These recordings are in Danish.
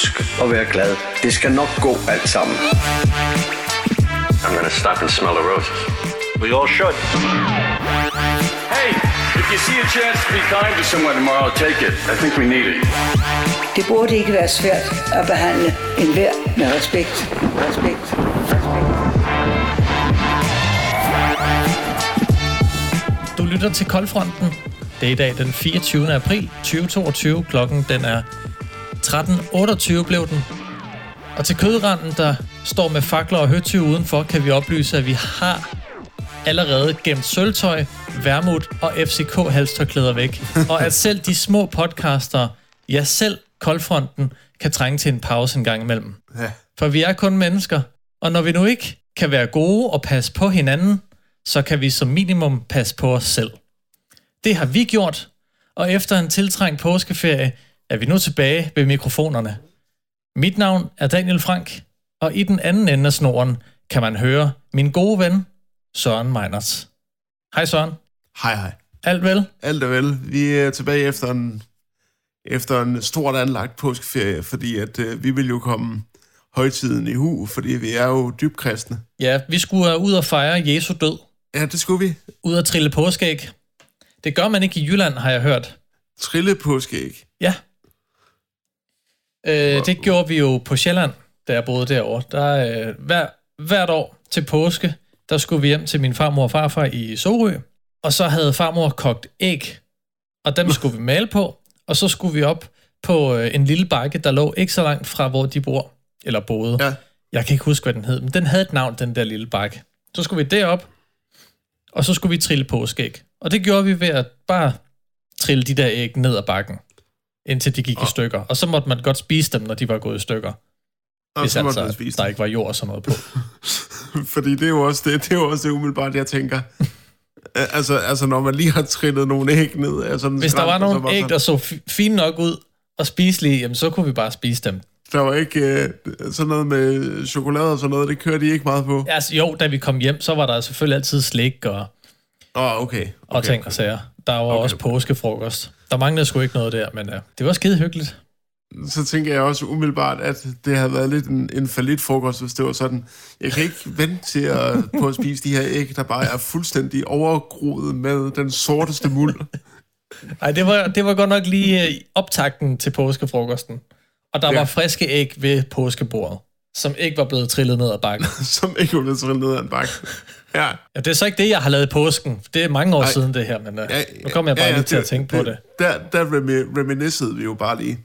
Husk at være glad. Det skal nok gå alt sammen. I'm gonna stop and smell the roses. We all should. Hey, if you see a chance to be kind to someone tomorrow, take it. I think we need it. Det burde ikke være svært at behandle enhver med respekt. Respekt. Respekt. Du lytter til Koldfronten. Det er i dag den 24. april 2022. Klokken den er 13.28 blev den. Og til kødranden, der står med fakler og høtyve udenfor, kan vi oplyse, at vi har allerede gemt sølvtøj, vermut og FCK halstørklæder væk. Og at selv de små podcaster, ja selv Koldfronten, kan trænge til en pause en gang imellem. Ja. For vi er kun mennesker, og når vi nu ikke kan være gode og passe på hinanden, så kan vi som minimum passe på os selv. Det har vi gjort, og efter en tiltrængt påskeferie er vi nu tilbage ved mikrofonerne. Mit navn er Daniel Frank, og i den anden ende af snoren kan man høre min gode ven, Søren Meinerts. Hej Søren. Hej, hej. Alt vel? Alt er vel. Vi er tilbage efter en, efter en stort anlagt påskeferie, fordi at øh, vi vil jo komme højtiden i hu, fordi vi er jo dybt kristne. Ja, vi skulle ud og fejre Jesu død. Ja, det skulle vi. Ud og trille påskeæg. Det gør man ikke i Jylland, har jeg hørt. Trille påskeæg. Ja. Øh, det gjorde vi jo på Sjælland, da jeg boede derovre. Der, øh, hver, hvert år til påske, der skulle vi hjem til min farmor og farfar i Sorø, og så havde farmor kogt æg, og dem skulle vi male på, og så skulle vi op på øh, en lille bakke, der lå ikke så langt fra, hvor de bor, eller boede. Ja. Jeg kan ikke huske, hvad den hed, men den havde et navn, den der lille bakke. Så skulle vi derop, og så skulle vi trille påskeæg. Og det gjorde vi ved at bare trille de der æg ned ad bakken, indtil de gik i stykker. Og så måtte man godt spise dem, når de var gået i stykker. Og hvis så måtte altså, spise der ikke var jord og sådan noget på. Fordi det er jo også det, det, er jo også det umiddelbart, jeg tænker. Altså, altså, når man lige har trillet nogle æg ned en Hvis der skrant, var nogle æg, der så fi- fine nok ud og spiselige, jamen så kunne vi bare spise dem. Der var ikke øh, sådan noget med chokolade og sådan noget, det kørte de ikke meget på. Altså, jo, da vi kom hjem, så var der selvfølgelig altid slik og, oh, okay. okay. og ting og sager. Der var okay, også påskefrokost. Der manglede sgu ikke noget der, men ja, det var skide hyggeligt. Så tænker jeg også umiddelbart, at det havde været lidt en, en falit frokost, hvis det var sådan. Jeg kan ikke vente til at, på at spise de her æg, der bare er fuldstændig overgroet med den sorteste muld. Nej, det var, det var godt nok lige øh, optakten til påskefrokosten. Og der Ja. var friske æg ved påskebordet, som ikke var blevet trillet ned ad bakken. som ikke var blevet trillet ned ad en bakke. Ja. Ja, det er så ikke det, jeg har lavet i påsken. Det er mange år Ej. Siden det her, men uh, Ja, ja, nu kommer jeg bare ja, lige til at det- tænke på det. Der, der remi- reminissede vi jo bare lige.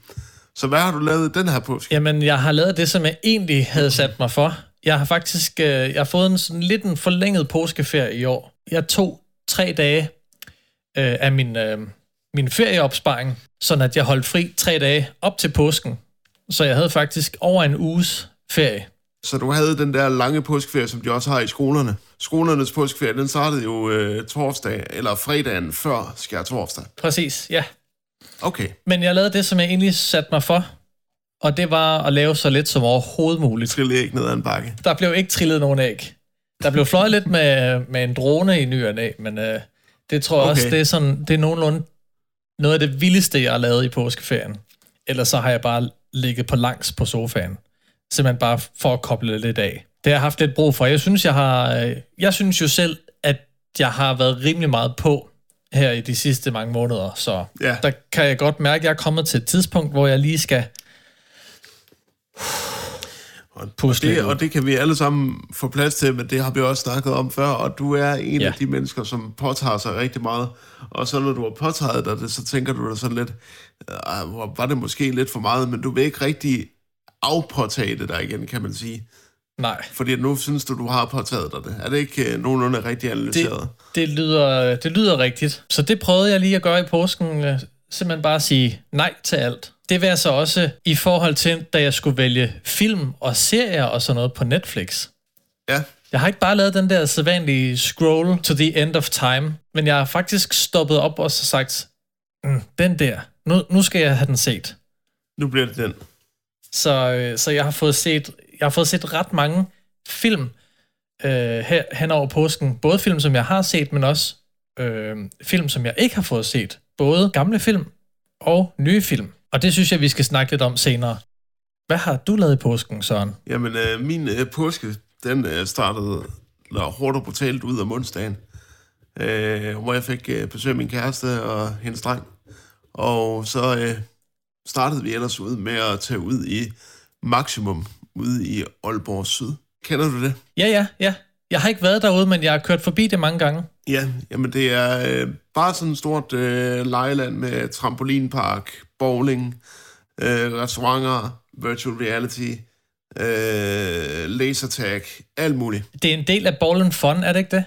Så hvad har du lavet den her påske? Jamen, jeg har lavet det, som jeg egentlig havde sat mig for. Jeg har faktisk øh, jeg har fået en sådan lidt en forlænget påskeferie i år. Jeg tog tre dage øh, af min, øh, min ferieopsparing, sådan at jeg holdt fri tre dage op til påsken. Så jeg havde faktisk over en uges ferie. Så du havde den der lange påskeferie, som de også har i skolerne. Skolernes påskeferie, den startede jo øh, torsdag, eller fredagen før skær torsdag. Præcis, ja. Okay. Men jeg lavede det, som jeg egentlig satte mig for, og det var at lave så lidt som overhovedet muligt. Trille æg ned ad en bakke. Der blev ikke trillet nogen æg. Der blev fløjet lidt med, med en drone i ny og men øh, det tror jeg Okay. også, det er, sådan, det er nogenlunde noget af det vildeste, jeg har lavet i påskeferien. Ellers så har jeg bare ligget på langs på sofaen. Simpelthen bare for at koble lidt af. Det har jeg haft lidt brug for. Jeg synes, jeg har, øh, jeg synes jo selv, at jeg har været rimelig meget på her i de sidste mange måneder, så Ja. der kan jeg godt mærke, at jeg er kommet til et tidspunkt, hvor jeg lige skal Og, Pusle det, ud. og det kan vi alle sammen få plads til, men det har vi også snakket om før, og du er en Ja. af de mennesker, som påtager sig rigtig meget. Og så når du har påtaget dig det, så tænker du dig sådan lidt, "Ah, hvor var det måske lidt for meget, men du vil ikke rigtig afpåtage det der igen, kan man sige. Nej. Fordi nu synes du, du har påtaget dig det. Er det ikke øh, nogenlunde rigtig analyseret? det, det, lyder, det lyder rigtigt. Så det prøvede jeg lige at gøre i påsken. øh, Simpelthen bare at sige nej til alt. Det var så også i forhold til, da jeg skulle vælge film og serier og sådan noget på Netflix. Ja. Jeg har ikke bare lavet den der sædvanlige scroll to the end of time, men jeg har faktisk stoppet op og så sagt, mm, den der, nu, nu skal jeg have den set. Nu bliver det den. Så, øh, så jeg har fået set jeg har fået set ret mange film øh, her, hen over påsken. Både film, som jeg har set, men også øh, film, som jeg ikke har fået set. Både gamle film og nye film. Og det synes jeg, vi skal snakke lidt om senere. Hvad har du lavet i påsken, Søren? Jamen, øh, min øh, påske, den øh, startede når hårdt og brutalt ud af onsdagen, øh, hvor jeg fik øh, besøg af min kæreste og hendes dreng. Og så øh, startede vi ellers ud med at tage ud i Maximum, ude i Aalborg Syd. Kender du det? Ja, ja, ja. Jeg har ikke været derude, men jeg har kørt forbi det mange gange. Ja, jamen det er øh, bare sådan et stort øh, lejeland med trampolinpark, bowling, øh, restauranter, virtual reality, øh, lasertag, alt muligt. Det er en del af and Fun, er det ikke det?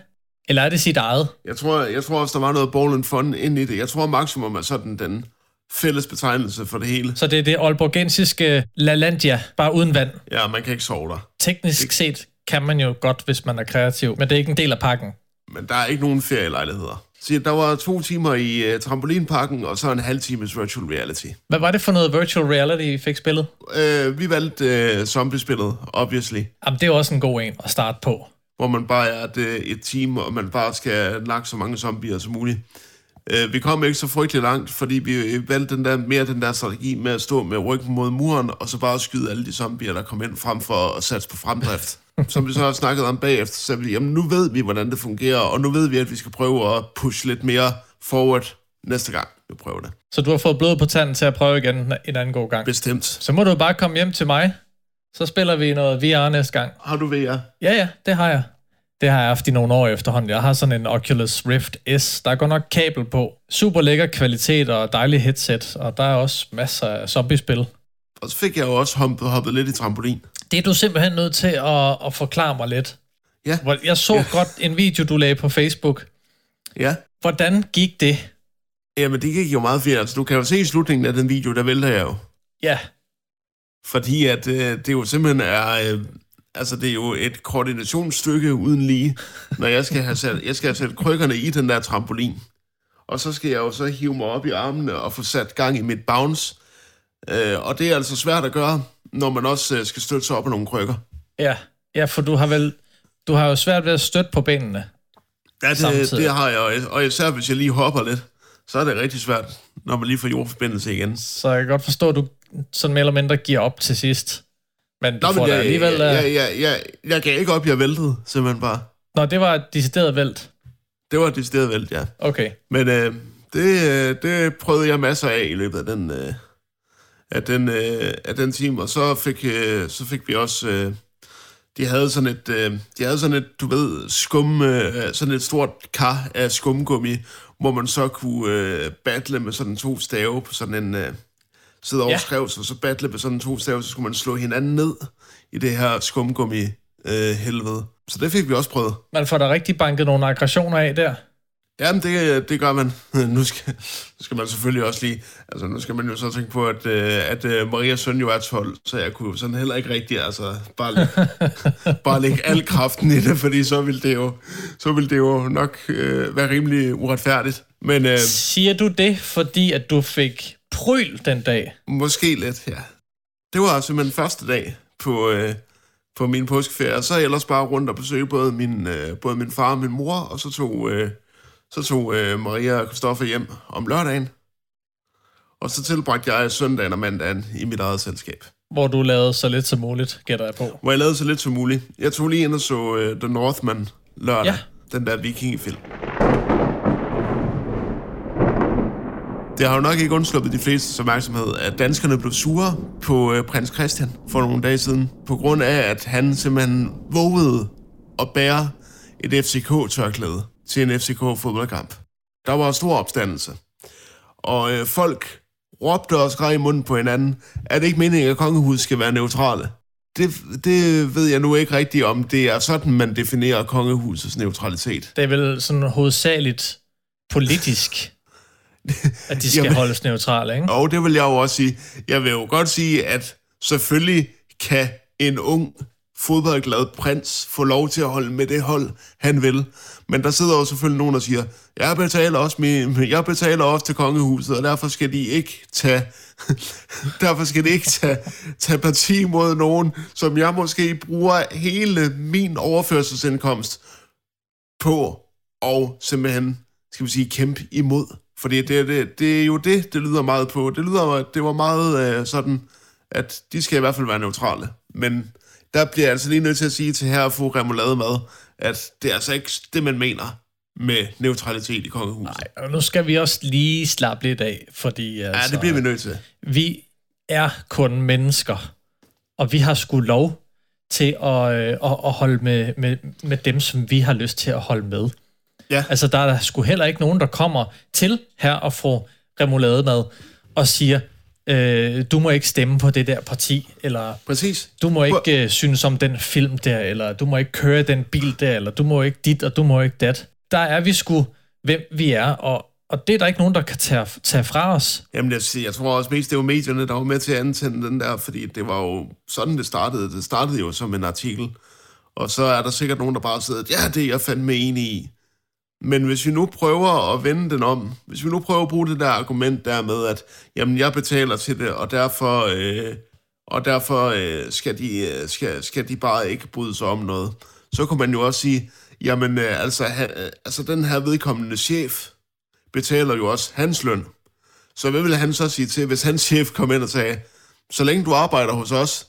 Eller er det sit eget? Jeg tror, jeg tror også, der var noget and fun ind i det. Jeg tror, maksimum er sådan den fælles betegnelse for det hele. Så det er det aalborgensiske LaLandia, bare uden vand. Ja, man kan ikke sove der. Teknisk set kan man jo godt, hvis man er kreativ, men det er ikke en del af pakken. Men der er ikke nogen ferielejligheder. Så der var to timer i uh, trampolinparken, og så en halv times virtual reality. Hvad var det for noget virtual reality, I fik spillet? Uh, vi valgte uh, zombiespillet, obviously. Jamen, det er også en god en at starte på. Hvor man bare er et, et team, og man bare skal nakke så mange zombier som muligt. Uh, vi kom ikke så frygtelig langt, fordi vi valgte den der, mere den der strategi med at stå med ryggen mod muren, og så bare skyde alle de zombier, der kom ind frem for at satse på fremdrift. Som vi så har snakket om bagefter, så vi, jamen nu ved vi, hvordan det fungerer, og nu ved vi, at vi skal prøve at pushe lidt mere forward næste gang, vi prøver det. Så du har fået blod på tanden til at prøve igen en anden god gang? Bestemt. Så må du bare komme hjem til mig, så spiller vi noget VR næste gang. Har du VR? Ja, ja, det har jeg. Det har jeg haft i nogle år efterhånden. Jeg har sådan en Oculus Rift S. Der går nok kabel på. Super lækker kvalitet og dejlig headset, og der er også masser af zombie-spil. Og så fik jeg jo også hoppet, hoppet lidt i trampolin. Det er du simpelthen nødt til at, at forklare mig lidt. Ja. Jeg så ja. godt en video, du lagde på Facebook. Ja. Hvordan gik det? Jamen, det gik jo meget fint. Altså, du kan jo se i slutningen af den video, der vælter jeg jo. Ja, Fordi at øh, det jo simpelthen er... Øh, altså, det er jo et koordinationsstykke uden lige, når jeg skal have sat, jeg skal have sat krykkerne i den der trampolin. Og så skal jeg jo så hive mig op i armene og få sat gang i mit bounce. Øh, og det er altså svært at gøre, når man også øh, skal støtte sig op af nogle krykker. ja, ja, for du har vel du har jo svært ved at støtte på benene. Ja, det, Samtidig. det har jeg, og især hvis jeg lige hopper lidt, så er det rigtig svært, når man lige får jordforbindelse igen. Så jeg kan godt forstå, at du sådan mere eller mindre giver op til sidst. Men du Nå, får men jeg, alligevel... jeg, øh, jeg, jeg, jeg, jeg gav ikke op, jeg væltede, simpelthen bare. Nå, det var et decideret vælt. Det var et decideret vælt, ja. Okay. Men øh, det, øh, det prøvede jeg masser af i løbet af den, øh, af den, øh, af den time, og så fik, øh, så fik vi også... Øh, de havde sådan et, øh, de havde sådan et, du ved, skum, øh, sådan et stort kar af skumgummi, hvor man så kunne øh, battle med sådan to stave på sådan en, øh, sidde over Ja. skrev, så, så battle med sådan to stave, så skulle man slå hinanden ned i det her skumgummi øh, helvede. Så det fik vi også prøvet. Man får da rigtig banket nogle aggressioner af der. Jamen, det, det gør man. Nu skal, nu skal man selvfølgelig også lige... Altså, nu skal man jo så tænke på, at, øh, at øh, Marias søn jo er 12, så jeg kunne sådan heller ikke rigtig, altså, bare lægge, bare lægge al kraften i det, fordi så ville det jo, så ville det jo nok øh, være rimelig uretfærdigt. Men øh, Siger du det, fordi at du fik pryl den dag? måske lidt, ja. Det var simpelthen første dag på, øh, på min påskeferie, og så er ellers bare rundt og besøge både min, øh, både min far og min mor, og så tog, øh, så tog øh, Maria og Christoffer hjem om lørdagen. Og så tilbragte jeg søndagen og mandagen i mit eget selskab. Hvor du lavede så lidt som muligt, gætter jeg på. Hvor jeg lavede så lidt som muligt. Jeg tog lige ind og så uh, The Northman lørdag. Ja. Den der vikingefilm. Det har jo nok ikke undsluppet de fleste opmærksomhed, at danskerne blev sure på øh, prins Christian for nogle dage siden, på grund af, at han simpelthen vågede at bære et FCK-tørklæde til en FCK-fodboldkamp. Der var stor opstandelse. Og øh, folk råbte og skreg i munden på hinanden, at det ikke meningen, at kongehuset skal være neutrale. Det, det ved jeg nu ikke rigtigt, om det er sådan, man definerer kongehusets neutralitet. Det er vel sådan hovedsageligt politisk, at de skal Jamen. holdes neutrale, ikke? Og det vil jeg jo også sige. Jeg vil jo godt sige, at selvfølgelig kan en ung fodboldglad prins få lov til at holde med det hold, han vil. Men der sidder jo selvfølgelig nogen, der siger, jeg betaler også, min, jeg betaler også til kongehuset, og derfor skal de ikke tage, derfor skal de ikke tage, tage parti mod nogen, som jeg måske bruger hele min overførselsindkomst på og simpelthen, skal vi sige, kæmpe imod. Fordi det, det, det er jo det, det lyder meget på. Det lyder, det var meget øh, sådan at de skal i hvert fald være neutrale. Men der bliver jeg altså lige nødt til at sige til her og få remoulade mad, at det er altså ikke det, man mener med neutralitet i kongehuset. Nej, og nu skal vi også lige slappe lidt af, fordi altså, ja, det bliver vi nødt til. vi er kun mennesker, og vi har sgu lov til at, øh, at, at holde med, med, med dem, som vi har lyst til at holde med. Ja. Altså, der er sgu heller ikke nogen, der kommer til her og får remoulademad og siger, øh, du må ikke stemme på det der parti, eller Præcis. du må ikke øh, synes om den film der, eller du må ikke køre den bil der, eller du må ikke dit, og du må ikke dat. Der er vi sgu, hvem vi er, og, og det er der ikke nogen, der kan tage, tage fra os. Jamen, jeg, siger, jeg tror også mest, det var medierne, der var med til at antænde den der, fordi det var jo sådan, det startede. Det startede jo som en artikel. Og så er der sikkert nogen, der bare sidder, ja, det er jeg fandme enig i. Men hvis vi nu prøver at vende den om, hvis vi nu prøver at bruge det der argument der med, at jamen, jeg betaler til det, og derfor, øh, og derfor øh, skal, de, øh, skal, skal de bare ikke bryde sig om noget, så kunne man jo også sige, jamen øh, altså, ha, øh, altså den her vedkommende chef betaler jo også hans løn. Så hvad vil han så sige til, hvis hans chef kom ind og sagde, så længe du arbejder hos os,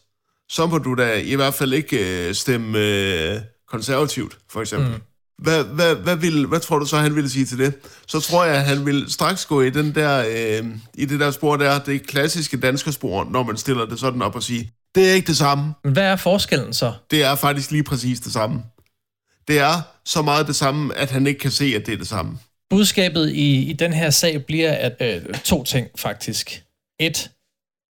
så må du da i hvert fald ikke øh, stemme øh, konservativt, for eksempel. Mm. Hvad, hvad, hvad, vil, hvad tror du så, han ville sige til det? Så tror jeg, at han vil straks gå i, den der, øh, i det der spor der, det klassiske danske spor, når man stiller det sådan op og siger, det er ikke det samme. Men hvad er forskellen så? Det er faktisk lige præcis det samme. Det er så meget det samme, at han ikke kan se, at det er det samme. Budskabet i, i den her sag bliver at øh, to ting faktisk. Et,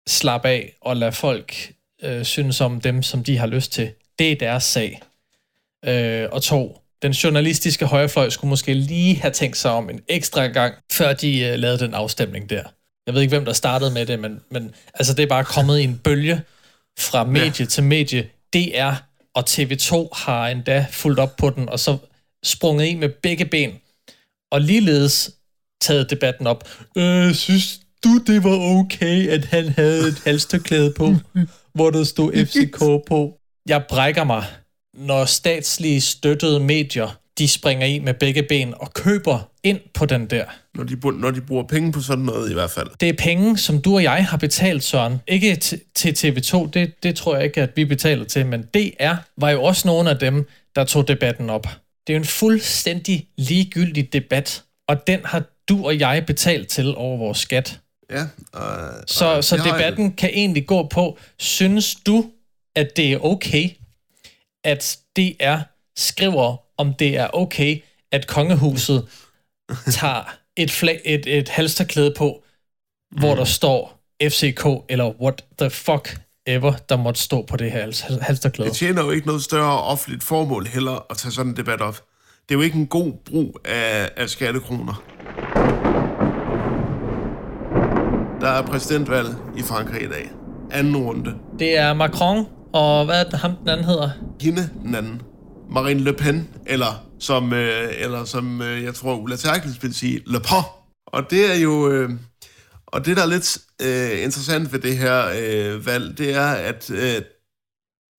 slap af og lad folk øh, synes om dem, som de har lyst til. Det er deres sag. Øh, og to, den journalistiske højrefløj skulle måske lige have tænkt sig om en ekstra gang, før de øh, lavede den afstemning der. Jeg ved ikke, hvem der startede med det, men, men altså, det er bare kommet i en bølge fra medie ja. til medie. DR og TV2 har endda fulgt op på den, og så sprunget i med begge ben, og ligeledes taget debatten op. Øh, synes du, det var okay, at han havde et halstørklæde på, hvor der stod FCK på? Jeg brækker mig, når statslige støttede medier, de springer i med begge ben og køber ind på den der. Når de, når de bruger penge på sådan noget i hvert fald. Det er penge, som du og jeg har betalt, Søren. Ikke til TV2, det, det tror jeg ikke, at vi betaler til, men DR var jo også nogle af dem, der tog debatten op. Det er jo en fuldstændig ligegyldig debat, og den har du og jeg betalt til over vores skat. Ja, og, Så, og så har jeg- debatten kan egentlig gå på, synes du, at det er okay, at DR skriver, om det er okay, at kongehuset tager et, flag, et, et halsterklæde på, hvor der står FCK, eller what the fuck ever, der måtte stå på det her hals- halsterklæde. Det tjener jo ikke noget større offentligt formål heller at tage sådan en debat op. Det er jo ikke en god brug af, af skattekroner. Der er præsidentvalg i Frankrig i dag. Anden runde. Det er Macron, og hvad er det, ham den anden hedder? Hende, den anden. Marine Le Pen, eller som, øh, eller som øh, jeg tror, Ulla Terkels vil sige, Le Pen. Og det er jo... Øh, og det, der er lidt øh, interessant ved det her øh, valg, det er, at øh,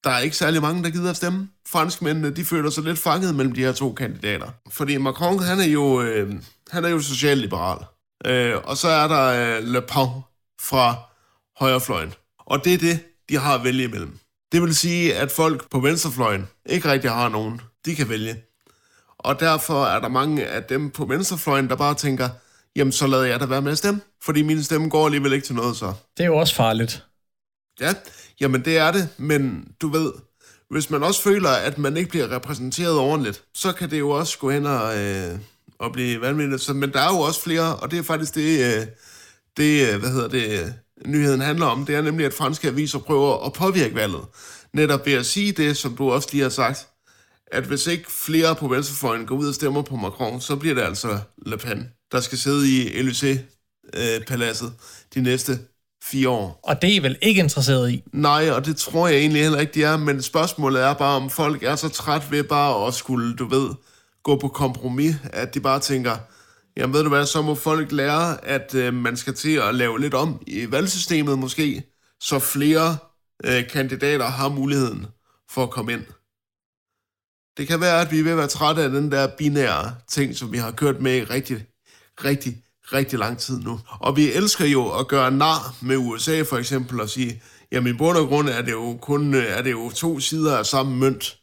der er ikke særlig mange, der gider at stemme. Franskmændene, de føler sig lidt fanget mellem de her to kandidater. Fordi Macron, han er jo, øh, han er jo socialliberal. Øh, og så er der øh, Le Pen fra højrefløjen. Og det er det, de har at vælge imellem. Det vil sige, at folk på venstrefløjen ikke rigtig har nogen. De kan vælge. Og derfor er der mange af dem på venstrefløjen, der bare tænker, jamen så lader jeg da være med at stemme. Fordi min stemme går alligevel ikke til noget så. Det er jo også farligt. Ja, jamen det er det, men du ved, hvis man også føler, at man ikke bliver repræsenteret ordentligt, så kan det jo også gå hen og, øh, og blive vanvittigt. Så, men der er jo også flere, og det er faktisk det, øh, det øh, hvad hedder det, nyheden handler om. Det er nemlig, at franske aviser prøver at påvirke valget. Netop ved at sige det, som du også lige har sagt, at hvis ikke flere på venstrefløjen går ud og stemmer på Macron, så bliver det altså Le Pen, der skal sidde i Élysée-paladset de næste fire år. Og det er I vel ikke interesseret i? Nej, og det tror jeg egentlig heller ikke, de er, men spørgsmålet er bare, om folk er så træt ved bare at skulle, du ved, gå på kompromis, at de bare tænker, jamen ved du hvad, så må folk lære, at øh, man skal til at lave lidt om i valgsystemet måske, så flere øh, kandidater har muligheden for at komme ind. Det kan være, at vi er ved at være trætte af den der binære ting, som vi har kørt med i rigtig, rigtig, rigtig lang tid nu. Og vi elsker jo at gøre nar med USA for eksempel og sige, Jamen i bund og grund er det jo kun øh, er det jo to sider af samme mønt,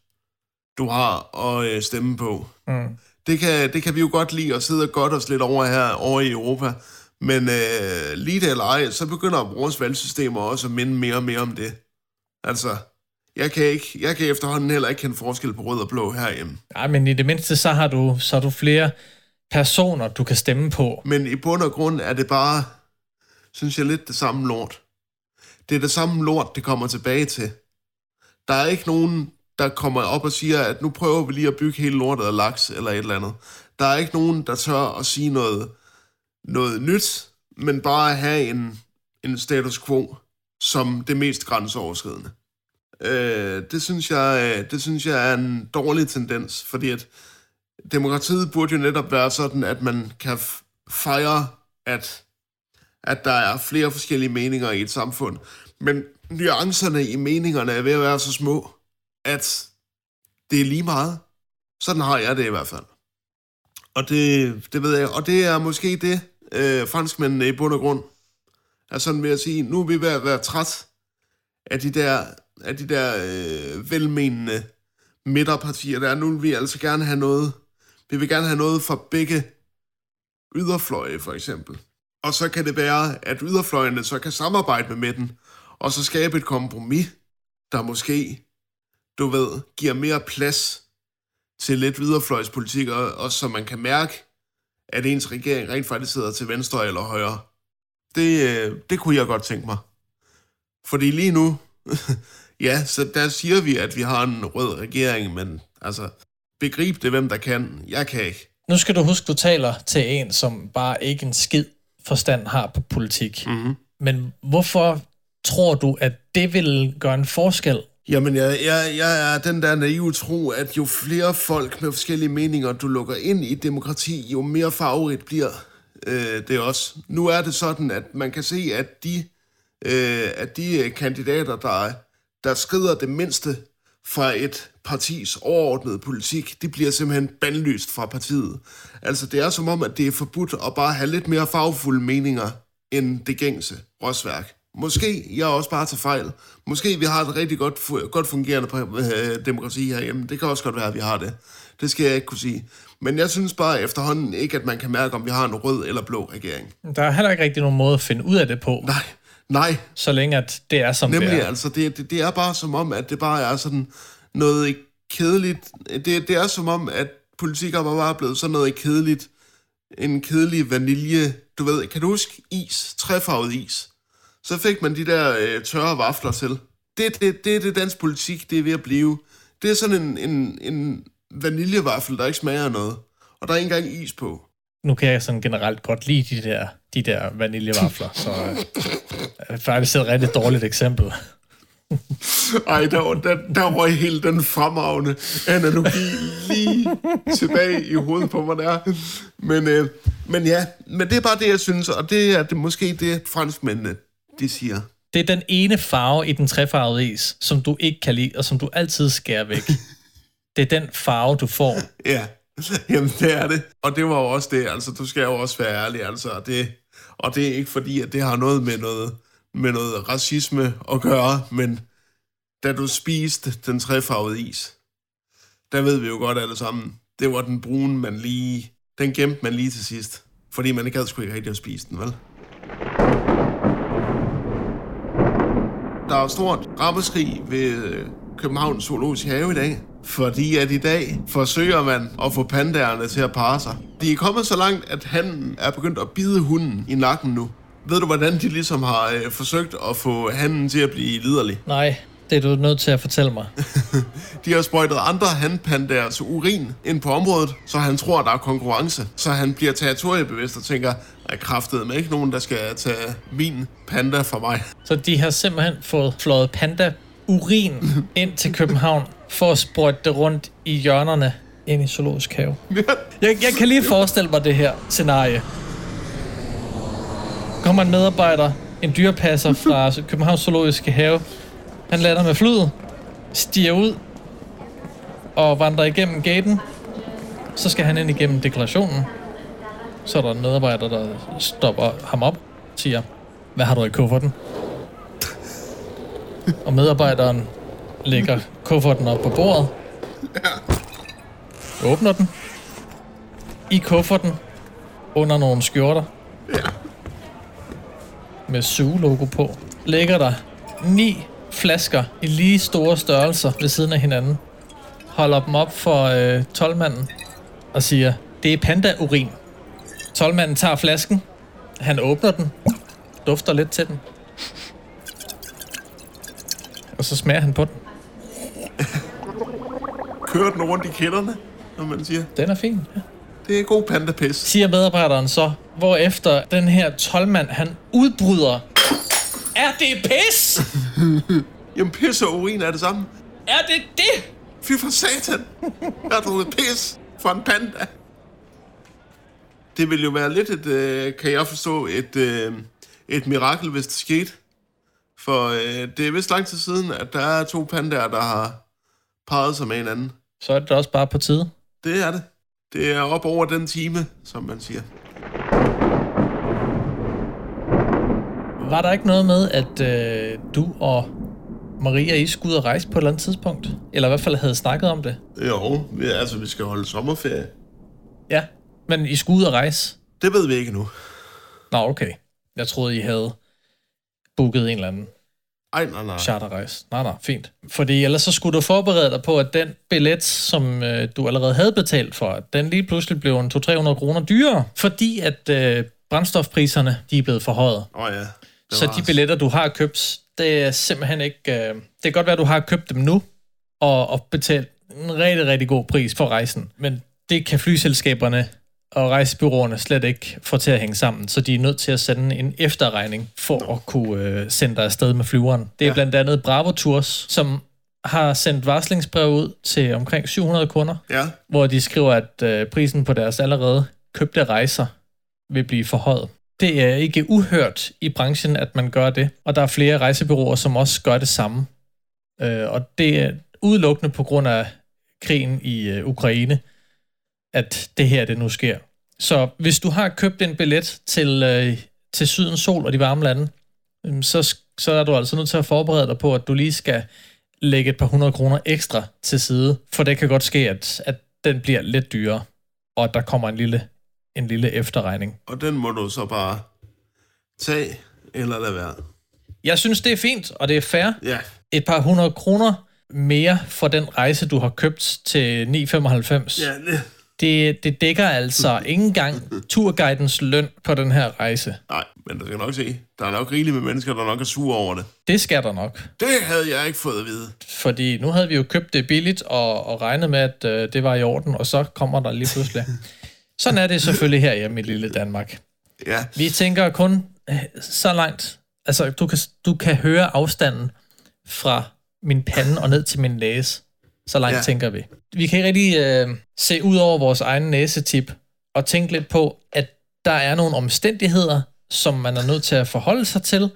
du har at øh, stemme på. Mm. Det kan, det kan vi jo godt lide at sidde og godt os lidt over her over i Europa. Men øh, lige det eller ej, så begynder vores valgsystemer også at minde mere og mere om det. Altså, jeg kan, ikke, jeg kan efterhånden heller ikke kende forskel på rød og blå herhjemme. Nej, men i det mindste, så har du, så har du flere personer, du kan stemme på. Men i bund og grund er det bare, synes jeg, lidt det samme lort. Det er det samme lort, det kommer tilbage til. Der er ikke nogen, der kommer op og siger, at nu prøver vi lige at bygge hele lortet af laks eller et eller andet. Der er ikke nogen, der tør at sige noget, noget nyt, men bare have en, en status quo som det mest grænseoverskridende. Øh, det, synes jeg, det synes jeg er en dårlig tendens, fordi at demokratiet burde jo netop være sådan, at man kan fejre, at, at der er flere forskellige meninger i et samfund. Men nuancerne i meningerne er ved at være så små, at det er lige meget. Sådan har jeg det i hvert fald. Og det, det ved jeg. Og det er måske det, øh, franskmændene i bund og grund er sådan ved at sige, nu er vi ved at være træt af de der, af de der øh, velmenende midterpartier der. Nu vil vi altså gerne have noget, vi vil gerne have noget fra begge yderfløje, for eksempel. Og så kan det være, at yderfløjene så kan samarbejde med midten, og så skabe et kompromis, der måske, du ved, giver mere plads til lidt yderfløjspolitik, og, og så man kan mærke, at ens regering rent faktisk sidder til venstre eller højre. Det, øh, det kunne jeg godt tænke mig. Fordi lige nu, ja, så der siger vi, at vi har en rød regering, men altså, begrib det, hvem der kan. Jeg kan ikke. Nu skal du huske, du taler til en, som bare ikke en skid forstand har på politik. Mm-hmm. Men hvorfor tror du, at det vil gøre en forskel? Jamen, jeg, jeg, jeg er den der naive tro, at jo flere folk med forskellige meninger, du lukker ind i demokrati, jo mere farverigt bliver øh, det også. Nu er det sådan, at man kan se, at de, øh, at de øh, kandidater, der, der skrider det mindste fra et partis overordnede politik, de bliver simpelthen bandlyst fra partiet. Altså, det er som om, at det er forbudt at bare have lidt mere fagfulde meninger end det gængse rosværk. Måske jeg også bare tager fejl. Måske vi har et rigtig godt, godt fungerende demokrati herhjemme. Det kan også godt være, at vi har det. Det skal jeg ikke kunne sige. Men jeg synes bare efterhånden ikke, at man kan mærke, om vi har en rød eller blå regering. Der er heller ikke rigtig nogen måde at finde ud af det på, Nej, nej. så længe at det er, som Nemlig, det er. altså, det, det, det er bare som om, at det bare er sådan noget kedeligt. Det, det er som om, at politik er bare blevet sådan noget kedeligt. En kedelig vanilje. Du ved, kan du huske is? Træfarvet is. Så fik man de der øh, tørre vafler til. Det, det, det er det dansk politik, det er ved at blive. Det er sådan en, en, en vaniljevaffel, der ikke smager noget. Og der er ikke engang is på. Nu kan jeg sådan generelt godt lide de der, de der vaniljevafler, så øh, er faktisk et rigtig dårligt eksempel. Ej, der, der, der røg hele den fremragende analogi lige tilbage i hovedet på mig der. Men, øh, men ja, men det er bare det, jeg synes, og det er det, måske det, franskmændene, de siger. Det er den ene farve i den trefarvede is, som du ikke kan lide, og som du altid skærer væk. Det er den farve, du får. Ja, jamen det er det. Og det var jo også det, altså du skal jo også være ærlig, altså. Og det, og det er ikke fordi, at det har noget med noget, med noget racisme at gøre, men da du spiste den trefarvede is, der ved vi jo godt alle sammen, det var den brune, man lige, den gemte man lige til sidst. Fordi man ikke havde sgu ikke rigtig at spise den, vel? Der er stort rammeskrig ved øh, Københavns Zoologiske Have i dag. Fordi at i dag forsøger man at få pandaerne til at parre sig. De er kommet så langt, at han er begyndt at bide hunden i nakken nu. Ved du, hvordan de ligesom har øh, forsøgt at få handen til at blive liderlig? Nej, det er du nødt til at fortælle mig. De har sprøjtet andre handpandaers urin ind på området, så han tror, der er konkurrence. Så han bliver territoriebevidst og tænker, er kraftet med ikke nogen, der skal tage min panda fra mig. Så de har simpelthen fået flået panda urin ind til København for at sprøjte det rundt i hjørnerne ind i zoologisk have. Jeg, jeg kan lige forestille mig det her scenarie. Kommer en medarbejder, en dyrepasser fra Københavns Zoologiske Have. Han lander med flyet, stiger ud og vandrer igennem gaten. Så skal han ind igennem deklarationen. Så er der en medarbejder, der stopper ham op og siger, hvad har du i kufferten? Og medarbejderen lægger kufferten op på bordet. Åbner den. I kufferten, under nogle skjorter, med Zoo-logo på, ligger der ni flasker i lige store størrelser ved siden af hinanden. Holder dem op for øh, 12-manden og siger, det er panda-urin. 12-manden tager flasken, han åbner den, dufter lidt til den, og så smager han på den. Kører den rundt i kælderne, når man siger. Den er fin. Ja. Det er god pandapis. Siger medarbejderen så, hvorefter den her 12-mand, han udbryder. Er det pis? Jamen, pis og urin er det samme. Er det det? Fy for satan. Jeg har drukket pis for en panda. Det vil jo være lidt et, øh, kan jeg forstå, et, øh, et mirakel, hvis det skete. For øh, det er vist lang tid siden, at der er to pandaer, der har parret sig med hinanden. Så er det da også bare på tide. Det er det. Det er op over den time, som man siger. Var der ikke noget med, at øh, du og Maria, I skulle ud og rejse på et eller andet tidspunkt? Eller i hvert fald havde snakket om det? Jo, vi, altså vi skal holde sommerferie. Ja, men I skulle ud og rejse? Det ved vi ikke nu. Nå, okay. Jeg troede, I havde booket en eller anden Ej, nej, nej. charterrejse. Nej, nej, fint. Fordi ellers så skulle du forberede dig på, at den billet, som øh, du allerede havde betalt for, at den lige pludselig blev en 200-300 kroner dyrere, fordi at øh, brændstofpriserne, de er blevet forhøjet. Åh oh, ja. Så de billetter, du har købt, det er simpelthen ikke... Øh, det kan godt være, at du har købt dem nu, og, og betalt en rigtig, rigtig god pris for rejsen. Men det kan flyselskaberne og rejsebyråerne slet ikke få til at hænge sammen, så de er nødt til at sende en efterregning for at kunne øh, sende dig afsted med flyveren. Det er ja. blandt andet Bravo Tours, som har sendt varslingsbrev ud til omkring 700 kunder, Ja, hvor de skriver, at øh, prisen på deres allerede købte rejser vil blive forhøjet. Det er ikke uhørt i branchen, at man gør det, og der er flere rejsebyråer, som også gør det samme. Øh, og det er udelukkende på grund af krigen i øh, Ukraine, at det her det nu sker. Så hvis du har købt en billet til, øh, til Sydens Sol og de varme lande, øh, så, så er du altså nødt til at forberede dig på, at du lige skal lægge et par hundrede kroner ekstra til side, for det kan godt ske, at, at den bliver lidt dyrere, og at der kommer en lille, en lille efterregning. og den må du så bare tage eller lade være. Jeg synes, det er fint, og det er fair. Ja, Et par hundrede kroner mere for den rejse, du har købt til 9,95. ja det, Det, det dækker altså ikke engang turguidens løn på den her rejse. nej, men du skal nok se. Der er nok rigeligt med mennesker, der nok er sure over det. Det skal der nok. Det havde jeg ikke fået at vide. Fordi nu havde vi jo købt det billigt og, og regnet med, at øh, det var i orden, og så kommer der lige pludselig. Sådan er det selvfølgelig herhjemme i lille Danmark. Ja, Vi tænker kun øh, så langt. Altså, du kan, du kan høre afstanden fra min pande og ned til min næse. Så langt ja. Ja. tænker vi. Vi kan ikke rigtig øh, se ud over vores egen næsetip og tænke lidt på, at der er nogle omstændigheder, som man er nødt til at forholde sig til,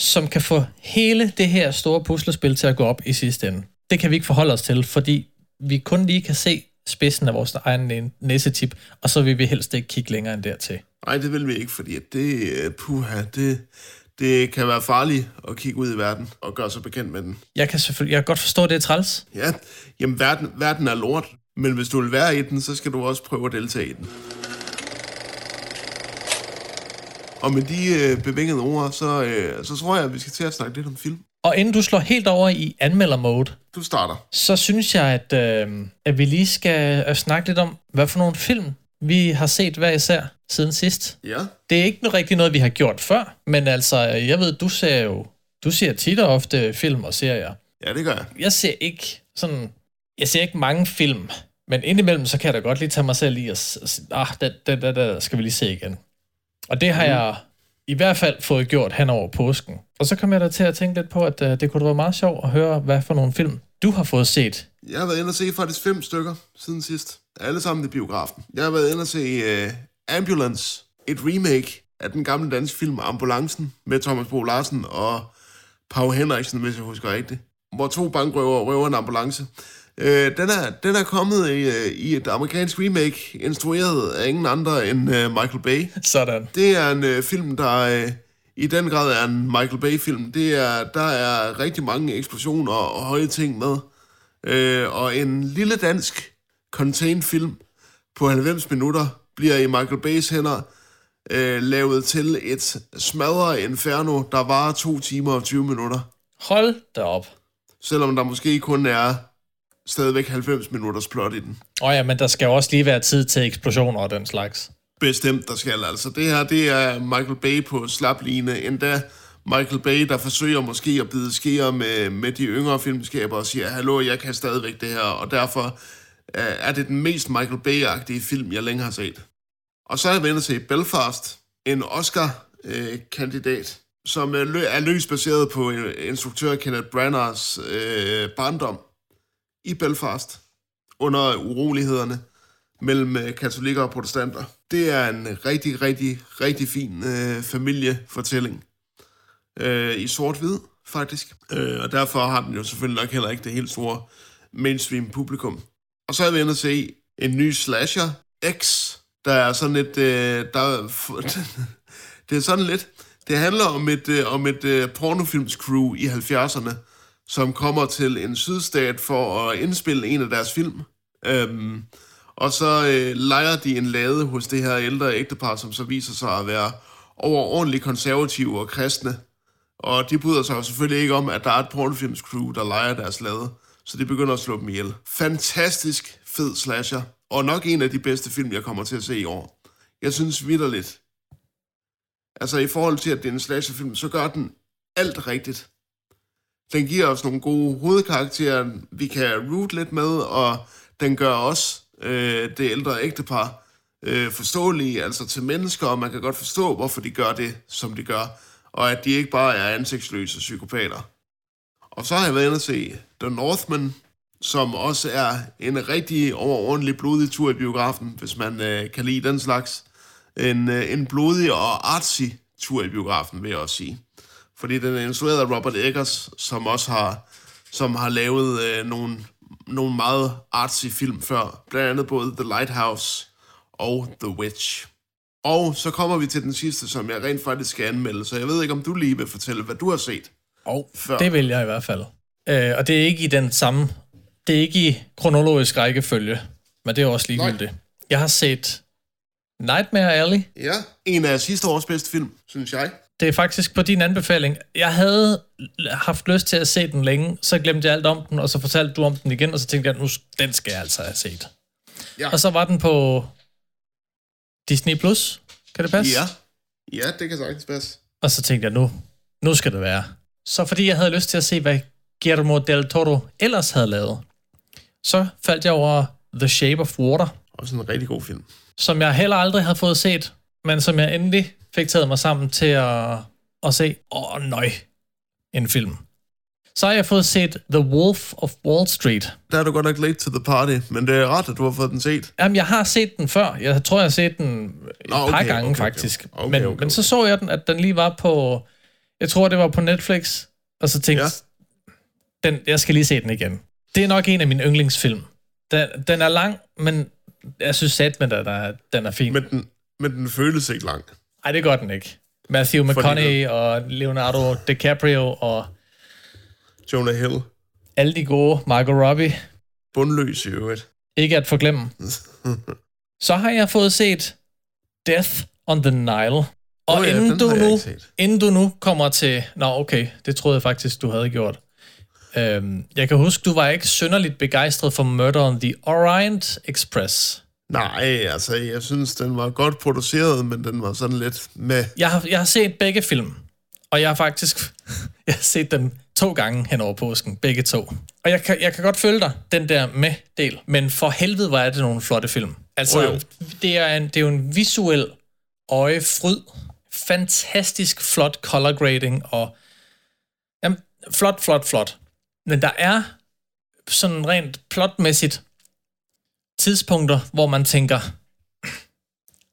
som kan få hele det her store puslespil til at gå op i sidste ende. Det kan vi ikke forholde os til, fordi vi kun lige kan se spidsen af vores egen næ- næsetip, og så vil vi helst ikke kigge længere end dertil. nej, det vil vi ikke, fordi det, øh, puha, det, det kan være farligt at kigge ud i verden og gøre sig bekendt med den. Jeg kan selvfølgelig jeg kan godt forstå, at det er træls. Ja, jamen verden, verden er lort, men hvis du vil være i den, så skal du også prøve at deltage i den. Og med de øh, bevingede ord, så, øh, så tror jeg, at vi skal til at snakke lidt om film. Og inden du slår helt over i anmelder-mode, Du starter. så synes jeg, at, øh, at vi lige skal øh, snakke lidt om, hvad for nogle film vi har set hver især siden sidst. Ja, Det er ikke rigtig noget, vi har gjort før, men altså, jeg ved, du ser jo, du ser tit og ofte film og serier. ja det gør jeg. Jeg ser ikke sådan, jeg ser ikke mange film, men indimellem, så kan jeg da godt lige tage mig selv i og s- s- ah, det, det, det, det skal vi lige se igen. Og det har jeg i hvert fald fået gjort hen over påsken. Og så kom jeg da til at tænke lidt på, at uh, det kunne da være meget sjovt at høre, hvad for nogle film du har fået set. Jeg har været inde og se faktisk fem stykker siden sidst. Alle sammen i biografen. Jeg har været inde og se uh, Ambulance, et remake af den gamle danske film Ambulancen med Thomas Bo Larsen og Pau Henriksen, hvis jeg husker rigtigt. Hvor to bankrøver røver en ambulance. Uh, den, er, den er kommet i, uh, i et amerikansk remake, instrueret af ingen andre end uh, Michael Bay. Sådan. Det er en øh, film, der øh, i den grad er en Michael Bay-film. Det er, der er rigtig mange eksplosioner og høje ting med. Øh, og en lille dansk contained film på 90 minutter bliver i Michael Bays hænder øh, lavet til et smadre inferno, der varer 2 timer og 20 minutter. Hold da op. Selvom der måske kun er stadigvæk 90 minutters plot i den. Åh oh ja, men der skal jo også lige være tid til eksplosioner og den slags. Bestemt, der skal altså. Det her, det er Michael Bay på slapline. Endda Michael Bay, der forsøger måske at bide skære med, med de yngre filmskaber og siger, hallo, jeg kan stadigvæk det her, og derfor øh, er det den mest Michael Bay-agtige film, jeg længe har set. Og så er jeg vendt til Belfast, en Oscar-kandidat, som er, lø- er løst baseret på øh, instruktør Kenneth Branaghs øh, barndom i Belfast under urolighederne mellem øh, katolikker og protestanter. Det er en rigtig, rigtig, rigtig fin øh, familiefortælling. Øh, I sort-hvid, faktisk. Øh, og derfor har den jo selvfølgelig nok heller ikke det helt store mainstream publikum. Og så er vi inde at se en ny slasher, X, der er sådan et... Øh, der, det er sådan lidt... Det handler om et, øh, om et øh, pornofilmscrew i 70'erne, som kommer til en sydstat for at indspille en af deres film. Øhm, og så øh, leger de en lade hos det her ældre ægtepar, som så viser sig at være overordentligt konservative og kristne. Og de bryder sig jo selvfølgelig ikke om, at der er et pornofilmscrew, der leger deres lade. Så de begynder at slå dem ihjel. Fantastisk fed slasher. Og nok en af de bedste film, jeg kommer til at se i år. Jeg synes vidderligt. Altså i forhold til, at det er en slasherfilm, så gør den alt rigtigt. Den giver os nogle gode hovedkarakterer, vi kan root lidt med, og den gør også øh, det ældre ægtepar øh, forståelige, altså til mennesker, og man kan godt forstå, hvorfor de gør det, som de gør, og at de ikke bare er ansigtsløse psykopater. Og så har jeg været inde at se The Northman, som også er en rigtig overordentlig blodig tur i biografen, hvis man øh, kan lide den slags. En, øh, en blodig og artsy tur i biografen, vil jeg også sige. Fordi den er instrueret af Robert Eggers, som også har, som har lavet øh, nogle, nogle meget artsy film før. Blandt andet både The Lighthouse og The Witch. Og så kommer vi til den sidste, som jeg rent faktisk skal anmelde, så jeg ved ikke, om du lige vil fortælle, hvad du har set. Og Før. det vil jeg i hvert fald. Øh, og det er ikke i den samme... Det er ikke i kronologisk rækkefølge, men det er også ligegyldigt. Jeg har set Nightmare Alley. Ja, en af sidste års bedste film, synes jeg. Det er faktisk på din anbefaling. Jeg havde haft lyst til at se den længe, så glemte jeg alt om den, og så fortalte du om den igen, og så tænkte jeg, nu den skal jeg altså have set. Ja. Og så var den på Disney+. Plus. Kan det passe? Ja, ja det kan sagtens passe. Og så tænkte jeg, nu, nu skal det være. Så fordi jeg havde lyst til at se, hvad Guillermo del Toro ellers havde lavet, så faldt jeg over The Shape of Water, Også en rigtig god film. som jeg heller aldrig havde fået set, men som jeg endelig fik taget mig sammen til at, at se. Åh, oh, nøj. En film. Så har jeg fået set The Wolf of Wall Street. Der er du godt nok late to the party, men det er ret, at du har fået den set. Jamen, jeg har set den før. Jeg tror, jeg har set den et Nå, par okay, gange, okay, okay. faktisk. Okay, men, okay, men så så jeg den, at den lige var på... Jeg tror, det var på Netflix. Og så tænkte Ja. jeg, den, jeg skal lige se den igen. Det er nok en af mine yndlingsfilm. Den, den er lang, men jeg synes sat med er, den er fin. Men den, men den føles ikke lang. Ej, det gør den ikke. Matthew McConaughey og Leonardo DiCaprio og Jonah Hill. alle de gode, Margot Robbie, Bundløs i øvrigt. ikke at forglemme. Så har jeg fået set Death on the Nile. Og oh, ja, inden, den du nu, inden du nu kommer til... Nå, okay, det troede jeg faktisk, du havde gjort. Øhm, jeg kan huske, du var ikke synderligt begejstret for Murder on the Orient Express. Nej, altså, jeg synes, den var godt produceret, men den var sådan lidt med... Jeg har, jeg har set begge film, og jeg har faktisk jeg har set dem to gange hen over påsken, begge to. Og jeg kan, jeg kan godt følge dig, den der med-del, men for helvede, hvor er det nogle flotte film. Altså, jo. det, er en, det er jo en visuel øjefryd, fantastisk flot color grading, og jamen, flot, flot, flot. Men der er sådan rent plotmæssigt tidspunkter, hvor man tænker,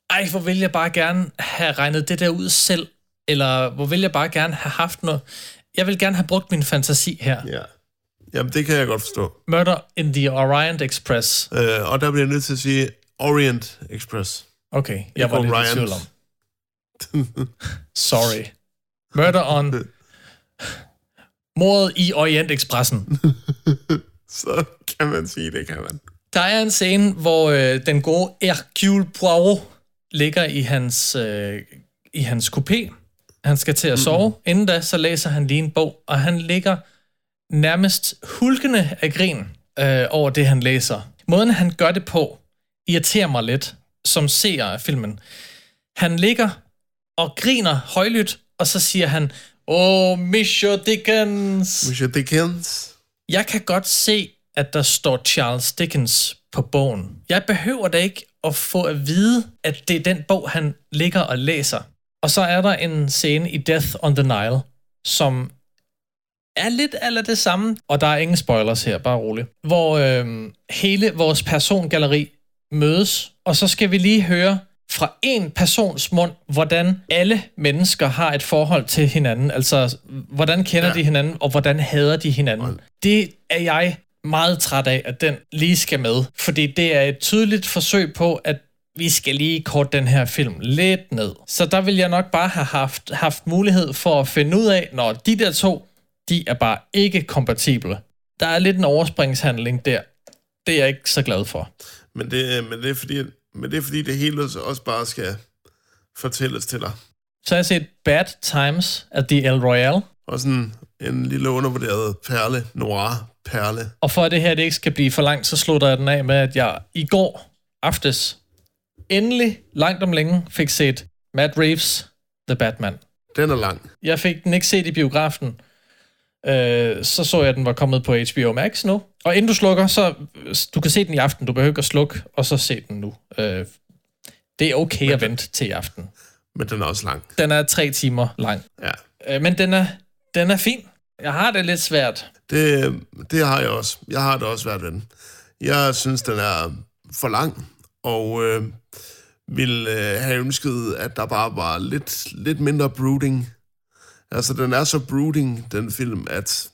ej, hvor vil jeg bare gerne have regnet det der ud selv, eller hvor vil jeg bare gerne have haft noget. Jeg vil gerne have brugt min fantasi her. Ja. Jamen, det kan jeg godt forstå. Murder in the Orient Express. Øh, og der bliver jeg nødt til at sige Orient Express. Okay, jeg var lidt i Orient. tvivl om. Sorry. Murder on... Mordet i Orient Expressen. Så kan man sige, det kan man. Der er en scene, hvor øh, den gode Hercule Poirot ligger i hans, øh, i hans coupé. Han skal til at sove. Mm-hmm. Inden da, så læser han lige en bog, og han ligger nærmest hulkende af grin øh, over det, han læser. Måden, han gør det på, irriterer mig lidt, som seer af filmen. Han ligger og griner højlydt, og så siger han, Åh, oh, Monsieur Dickens. Monsieur Dickens. Jeg kan godt se, at der står Charles Dickens på bogen. Jeg behøver da ikke at få at vide, at det er den bog, han ligger og læser. Og så er der en scene i Death on the Nile, som er lidt eller det samme, og der er ingen spoilers her, bare rolig, hvor øh, hele vores persongalleri mødes, og så skal vi lige høre fra en persons mund, hvordan alle mennesker har et forhold til hinanden. Altså, hvordan kender ja. de hinanden, og hvordan hader de hinanden. Det er jeg meget træt af, at den lige skal med. Fordi det er et tydeligt forsøg på, at vi skal lige kort den her film lidt ned. Så der vil jeg nok bare have haft, haft mulighed for at finde ud af, når de der to, de er bare ikke kompatible. Der er lidt en overspringshandling der. Det er jeg ikke så glad for. Men det, men det, er, fordi, men det er fordi, det hele også bare skal fortælles til dig. Så har jeg set Bad Times at the El Royale. Og sådan en lille undervurderet perle, noir perle. Og for at det her det ikke skal blive for langt, så slutter jeg den af med, at jeg i går aftes endelig langt om længe fik set Matt Reeves' The Batman. Den er lang. Jeg fik den ikke set i biografen. Øh, så så jeg, at den var kommet på HBO Max nu. Og inden du slukker, så du kan se den i aften. Du behøver ikke at slukke, og så se den nu. Øh, det er okay men at vente til i aften. Men den er også lang. Den er tre timer lang. Ja. Øh, men den er, den er fin. Jeg har det lidt svært. Det, det har jeg også. Jeg har det også svært ved den. Jeg synes, den er for lang, og øh, vil øh, have ønsket, at der bare var lidt, lidt mindre brooding. Altså, den er så brooding, den film, at,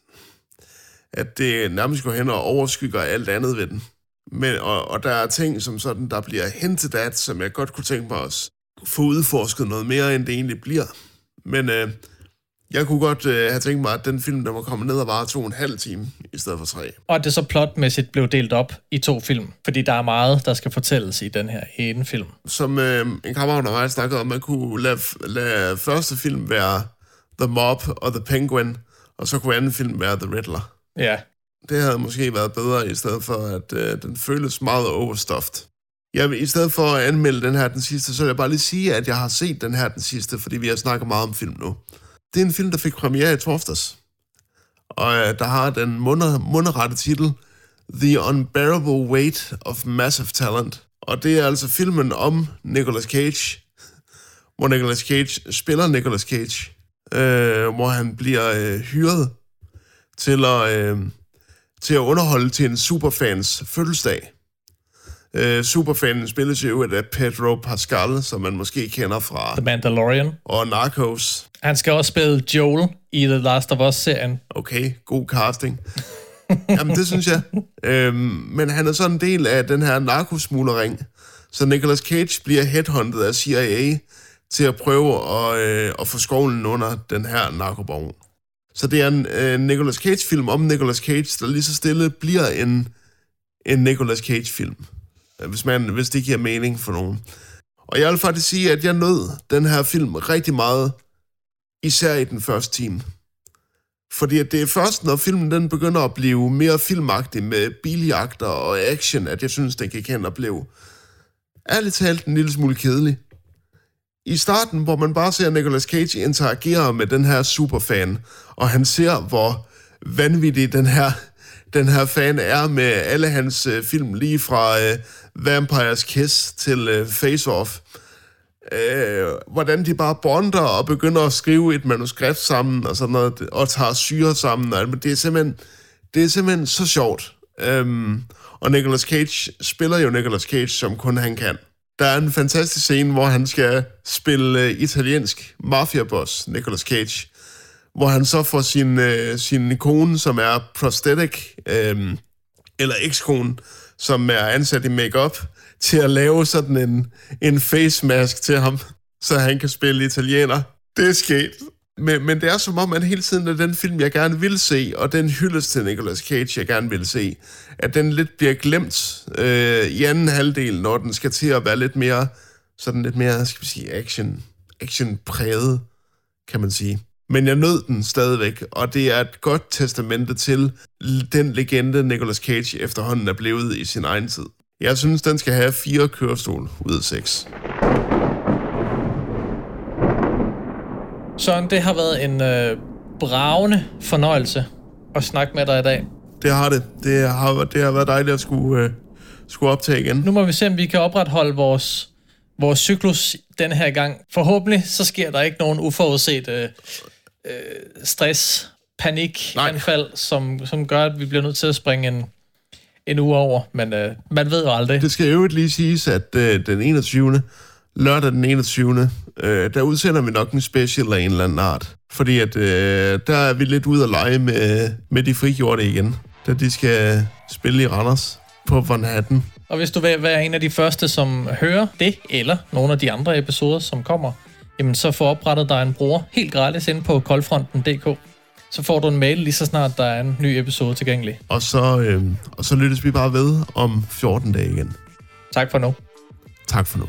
at det nærmest går hen og overskygger alt andet ved den. Men, og, og der er ting, som sådan, der bliver hentet at, som jeg godt kunne tænke mig at få udforsket noget mere, end det egentlig bliver. Men øh, jeg kunne godt øh, have tænkt mig, at den film, der var kommet ned og var to og en halv time, i stedet for tre. Og at det så plotmæssigt blev delt op i to film, fordi der er meget, der skal fortælles i den her ene film. Som øh, en kammerat og mig snakkede om, man kunne lade, lade første film være The Mob og The Penguin, og så kunne anden film være The Riddler. Ja. Det havde måske været bedre, i stedet for, at øh, den føles meget overstuffed. Vil, I stedet for at anmelde den her den sidste, så vil jeg bare lige sige, at jeg har set den her den sidste, fordi vi har snakket meget om film nu. Det er en film, der fik premiere i torsdags. Og øh, der har den munder, munderrette titel The Unbearable Weight of Massive Talent. Og det er altså filmen om Nicolas Cage, hvor Nicolas Cage spiller Nicolas Cage, øh, hvor han bliver øh, hyret til at, øh, til at underholde til en superfans fødselsdag. Øh, superfanen spilles jo af Pedro Pascal, som man måske kender fra... The Mandalorian. Og Narcos. Han skal også spille Joel i The Last of Us-serien. Okay, god casting. Jamen, det synes jeg. Øhm, men han er sådan en del af den her narkosmuglering. Så Nicolas Cage bliver headhunted af CIA til at prøve at, øh, at få skovlen under den her narkobaron. Så det er en øh, Nicolas Cage-film om Nicolas Cage, der lige så stille bliver en, en Nicolas Cage-film. Hvis, man, hvis det giver mening for nogen. Og jeg vil faktisk sige, at jeg nød den her film rigtig meget, især i den første time. Fordi at det er først, når filmen den begynder at blive mere filmagtig med biljagter og action, at jeg synes, den kan hen og blive ærligt talt en lille smule kedelig. I starten, hvor man bare ser Nicolas Cage interagere med den her superfan, og han ser, hvor vanvittig den her, den her fan er med alle hans øh, film, lige fra øh, Vampires Kiss til øh, Face Off. Øh, hvordan de bare bonder og begynder at skrive et manuskript sammen og sådan noget, og tager syre sammen. Og, det er simpelthen, det er simpelthen så sjovt. Øhm, og Nicolas Cage spiller jo Nicolas Cage, som kun han kan. Der er en fantastisk scene, hvor han skal spille øh, italiensk mafiaboss, Nicolas Cage, hvor han så får sin, øh, sin kone, som er prosthetic, øh, eller ekskone, som er ansat i makeup til at lave sådan en, en face mask til ham, så han kan spille italiener. Det er sket. Men, men det er som om, at hele tiden er den film, jeg gerne vil se, og den hyldest til Nicolas Cage, jeg gerne vil se, at den lidt bliver glemt øh, i anden halvdel, når den skal til at være lidt mere, sådan lidt mere, skal vi sige, action, action-præget, kan man sige. Men jeg nød den stadigvæk, og det er et godt testamente til den legende, Nicolas Cage efterhånden er blevet i sin egen tid. Jeg synes, den skal have fire kørestol ud af seks. Søren, det har været en øh, bravende fornøjelse at snakke med dig i dag. Det har det. Det har, det har været dejligt at skulle, øh, skulle optage igen. Nu må vi se, om vi kan opretholde vores, vores cyklus den her gang. Forhåbentlig så sker der ikke nogen uforudset øh, øh, stress, panik, Nej. anfald, som, som gør, at vi bliver nødt til at springe en, en uge over. Men øh, man ved jo aldrig. Det skal jo lige siges, at øh, den 21. lørdag den 21. Øh, der udsender vi nok en special af en eller anden art. Fordi at øh, der er vi lidt ude at lege med, med de frigjorte igen. Da de skal spille i Randers på Van Hatten. Og hvis du vil være en af de første, som hører det, eller nogle af de andre episoder, som kommer, jamen så få oprettet dig en bruger helt gratis inde på koldfronten.dk. Så får du en mail lige så snart der er en ny episode tilgængelig. Og så, øh, og så lyttes vi bare ved om 14 dage igen. Tak for nu. Tak for nu.